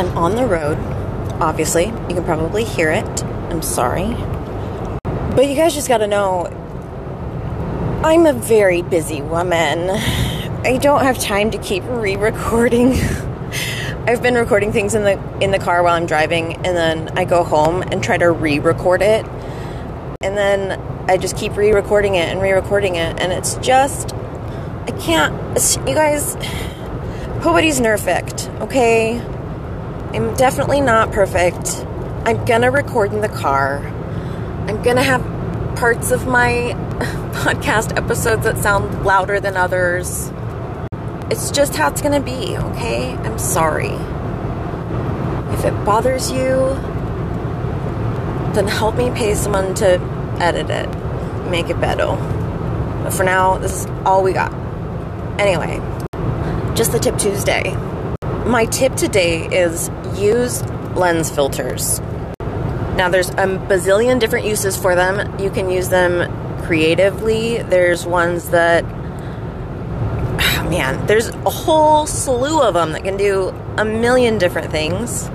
I'm on the road, obviously. You can probably hear it. I'm sorry. But you guys just gotta know I'm a very busy woman. I don't have time to keep re-recording. I've been recording things in the in the car while I'm driving and then I go home and try to re-record it. And then I just keep re-recording it and re-recording it and it's just I can't you guys nobody's perfect, okay? I'm definitely not perfect. I'm gonna record in the car. I'm gonna have parts of my podcast episodes that sound louder than others. It's just how it's gonna be, okay? I'm sorry. If it bothers you, then help me pay someone to edit it, make it better. But for now, this is all we got. Anyway, just the tip Tuesday. My tip today is use lens filters. Now, there's a bazillion different uses for them. You can use them creatively. There's ones that man, there's a whole slew of them that can do a million different things.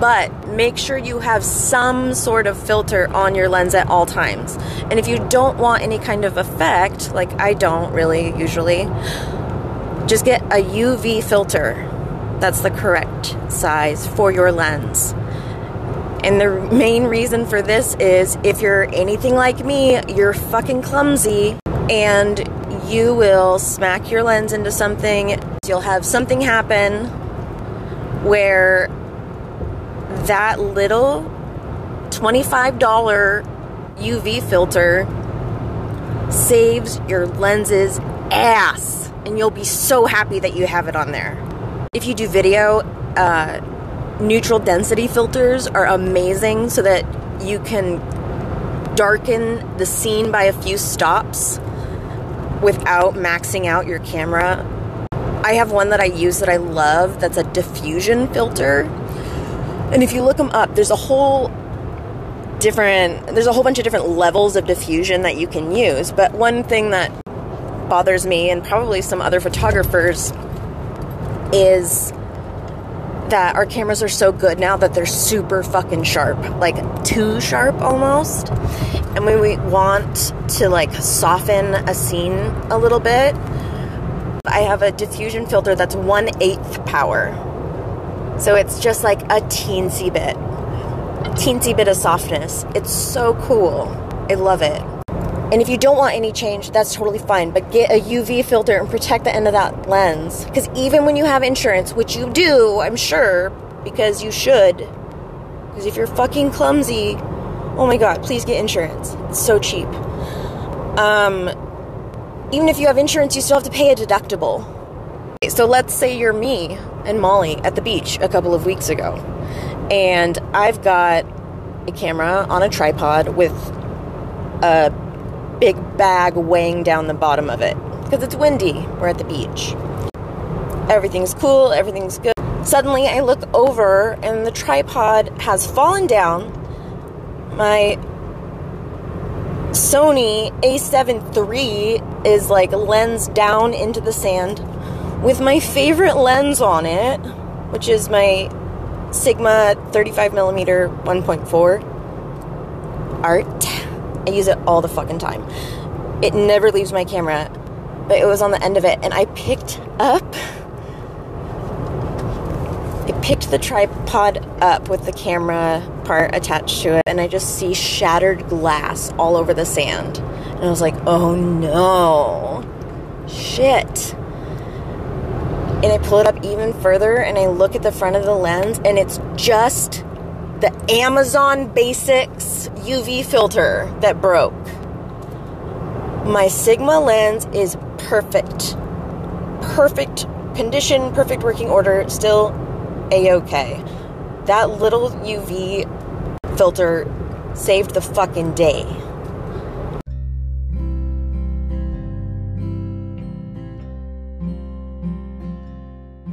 But make sure you have some sort of filter on your lens at all times. And if you don't want any kind of effect, like I don't really usually, just get a UV filter that's the correct size for your lens. And the main reason for this is if you're anything like me, you're fucking clumsy and you will smack your lens into something. You'll have something happen where that little $25 UV filter saves your lens's ass. And you'll be so happy that you have it on there. If you do video, uh, neutral density filters are amazing so that you can darken the scene by a few stops without maxing out your camera. I have one that I use that I love that's a diffusion filter. And if you look them up, there's a whole different there's a whole bunch of different levels of diffusion that you can use. But one thing that bothers me and probably some other photographers is that our cameras are so good now that they're super fucking sharp, like too sharp almost. And when we want to like soften a scene a little bit, I have a diffusion filter that's one eighth power. So it's just like a teensy bit, teensy bit of softness. It's so cool. I love it. And if you don't want any change, that's totally fine. But get a UV filter and protect the end of that lens. Because even when you have insurance, which you do, I'm sure, because you should. Because if you're fucking clumsy, oh my god, please get insurance. It's so cheap. Um, even if you have insurance, you still have to pay a deductible. So let's say you're me and Molly at the beach a couple of weeks ago. And I've got a camera on a tripod with a big bag weighing down the bottom of it because it's windy. We're at the beach. Everything's cool, everything's good. Suddenly, I look over and the tripod has fallen down. My Sony a7 III is like lens down into the sand with my favorite lens on it, which is my Sigma 35 millimeter 1.4 art. I use it all the fucking time. It never leaves my camera, but it was on the end of it, and I picked up. I picked the tripod up with the camera part attached to it, and I just see shattered glass all over the sand. And I was like, oh no. Shit. And I pull it up even further, and I look at the front of the lens, and it's just the Amazon Basics UV filter that broke. My Sigma lens is perfect. Perfect condition, perfect working order, still a okay. That little UV filter saved the fucking day.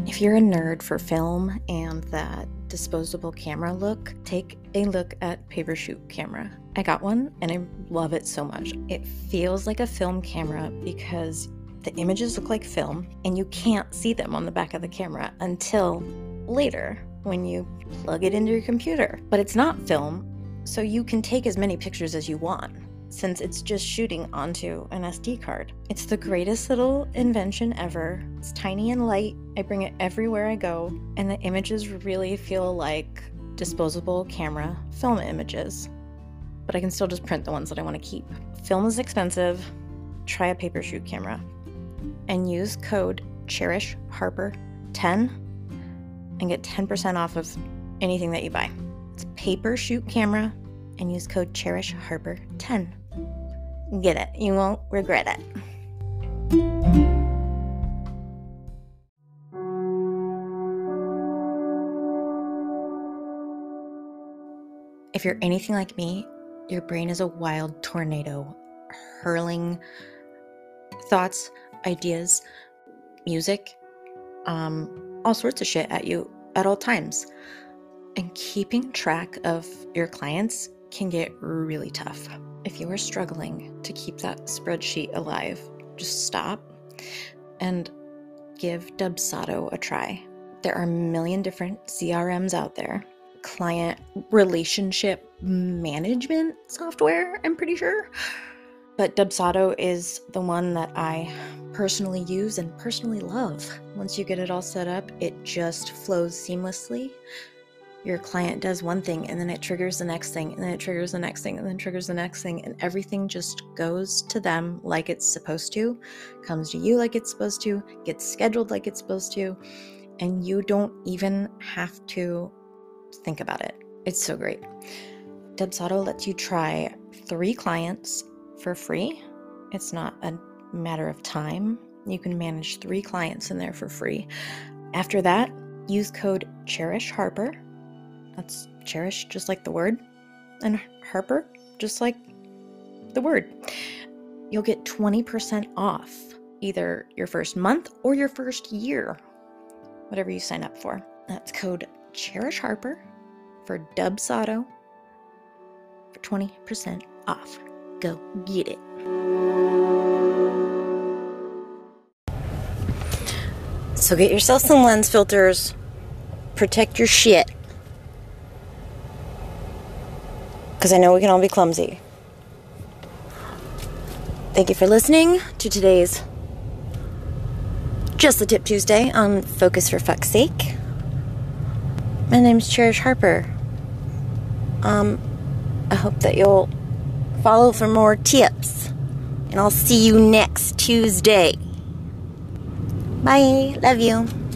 If you're a nerd for film and that disposable camera look, take a look at Papershoot camera. I got one and I love it so much. It feels like a film camera because the images look like film and you can't see them on the back of the camera until later when you plug it into your computer. But it's not film, so you can take as many pictures as you want since it's just shooting onto an SD card. It's the hmm. greatest little invention ever. It's tiny and light. I bring it everywhere I go, and the images really feel like disposable camera film images. But I can still just print the ones that I want to keep. Film is expensive. Try a Papershoot camera and use code Cherish Harper 10 and get 10% off of anything that you buy. It's Papershoot camera and use code Cherish Harper 10. Get it, you won't regret it. If you're anything like me, your brain is a wild tornado hurling thoughts, ideas, music, um, all sorts of shit at you at all times. And keeping track of your clients can get really tough. If you are struggling to keep that spreadsheet alive, just stop and give Dubsado a try. There are a million different CRMs out there. Client relationship management software, I'm pretty sure. But Dubsado is the one that I personally use and personally love. Once you get it all set up, it just flows seamlessly your client does one thing and then it triggers the next thing and then it triggers the next thing and then triggers the next thing and everything just goes to them like it's supposed to comes to you like it's supposed to gets scheduled like it's supposed to and you don't even have to think about it. It's so great. Dubsado lets you try three clients for free. It's not a matter of time. You can manage three clients in there for free. After that use code cherish harper that's cherish, just like the word. And Harper, just like the word. You'll get 20% off either your first month or your first year, whatever you sign up for. That's code Cherish Harper for Dubsado for 20% off. Go get it. So get yourself some lens filters. Protect your shit. Because I know we can all be clumsy. Thank you for listening to today's Just the Tip Tuesday on Focus for Fuck's Sake. My name's Cherish Harper. Um, I hope that you'll follow for more tips, and I'll see you next Tuesday. Bye. Love you.